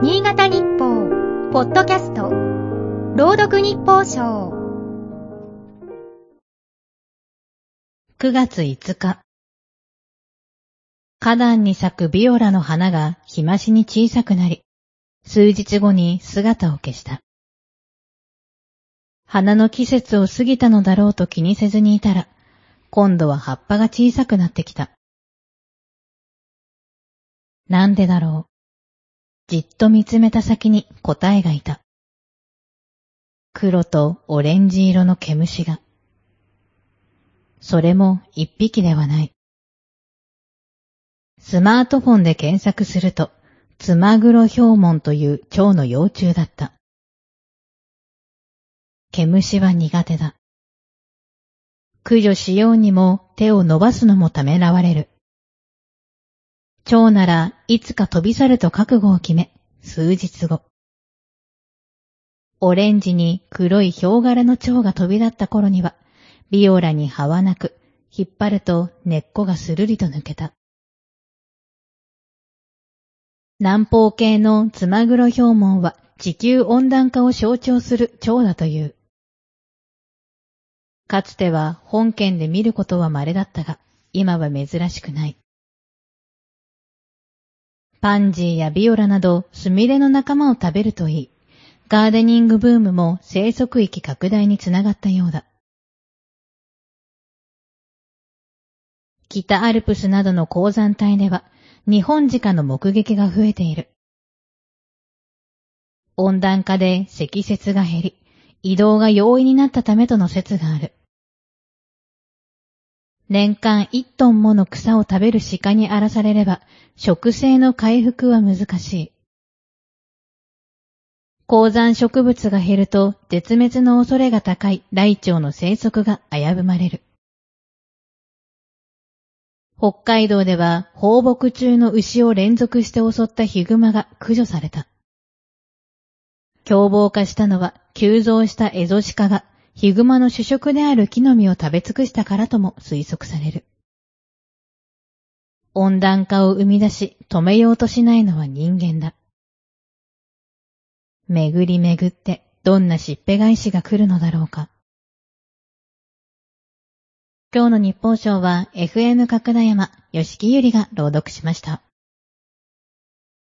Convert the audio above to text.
新潟日報、ポッドキャスト、朗読日報賞。9月5日。花壇に咲くビオラの花が日増しに小さくなり、数日後に姿を消した。花の季節を過ぎたのだろうと気にせずにいたら、今度は葉っぱが小さくなってきた。なんでだろう。じっと見つめた先に答えがいた。黒とオレンジ色の毛虫が。それも一匹ではない。スマートフォンで検索すると、ツマグロヒョウモンという蝶の幼虫だった。毛虫は苦手だ。駆除しようにも手を伸ばすのもためらわれる。蝶ならいつか飛び去ると覚悟を決め、数日後。オレンジに黒いヒョウ柄の蝶が飛び立った頃には、ビオラに葉はなく、引っ張ると根っこがするりと抜けた。南方系のツマグロヒョウモンは地球温暖化を象徴する蝶だという。かつては本県で見ることは稀だったが、今は珍しくない。パンジーやビオラなどスミレの仲間を食べるといい。ガーデニングブームも生息域拡大につながったようだ。北アルプスなどの鉱山帯では日本鹿の目撃が増えている。温暖化で積雪が減り、移動が容易になったためとの説がある。年間1トンもの草を食べる鹿に荒らされれば、食性の回復は難しい。鉱山植物が減ると絶滅の恐れが高いライチョウの生息が危ぶまれる。北海道では放牧中の牛を連続して襲ったヒグマが駆除された。凶暴化したのは急増したエゾシカがヒグマの主食である木の実を食べ尽くしたからとも推測される。温暖化を生み出し止めようとしないのは人間だ。巡り巡ってどんなしっぺ返しが来るのだろうか。今日の日報賞は FM 角田山、吉木ゆりが朗読しました。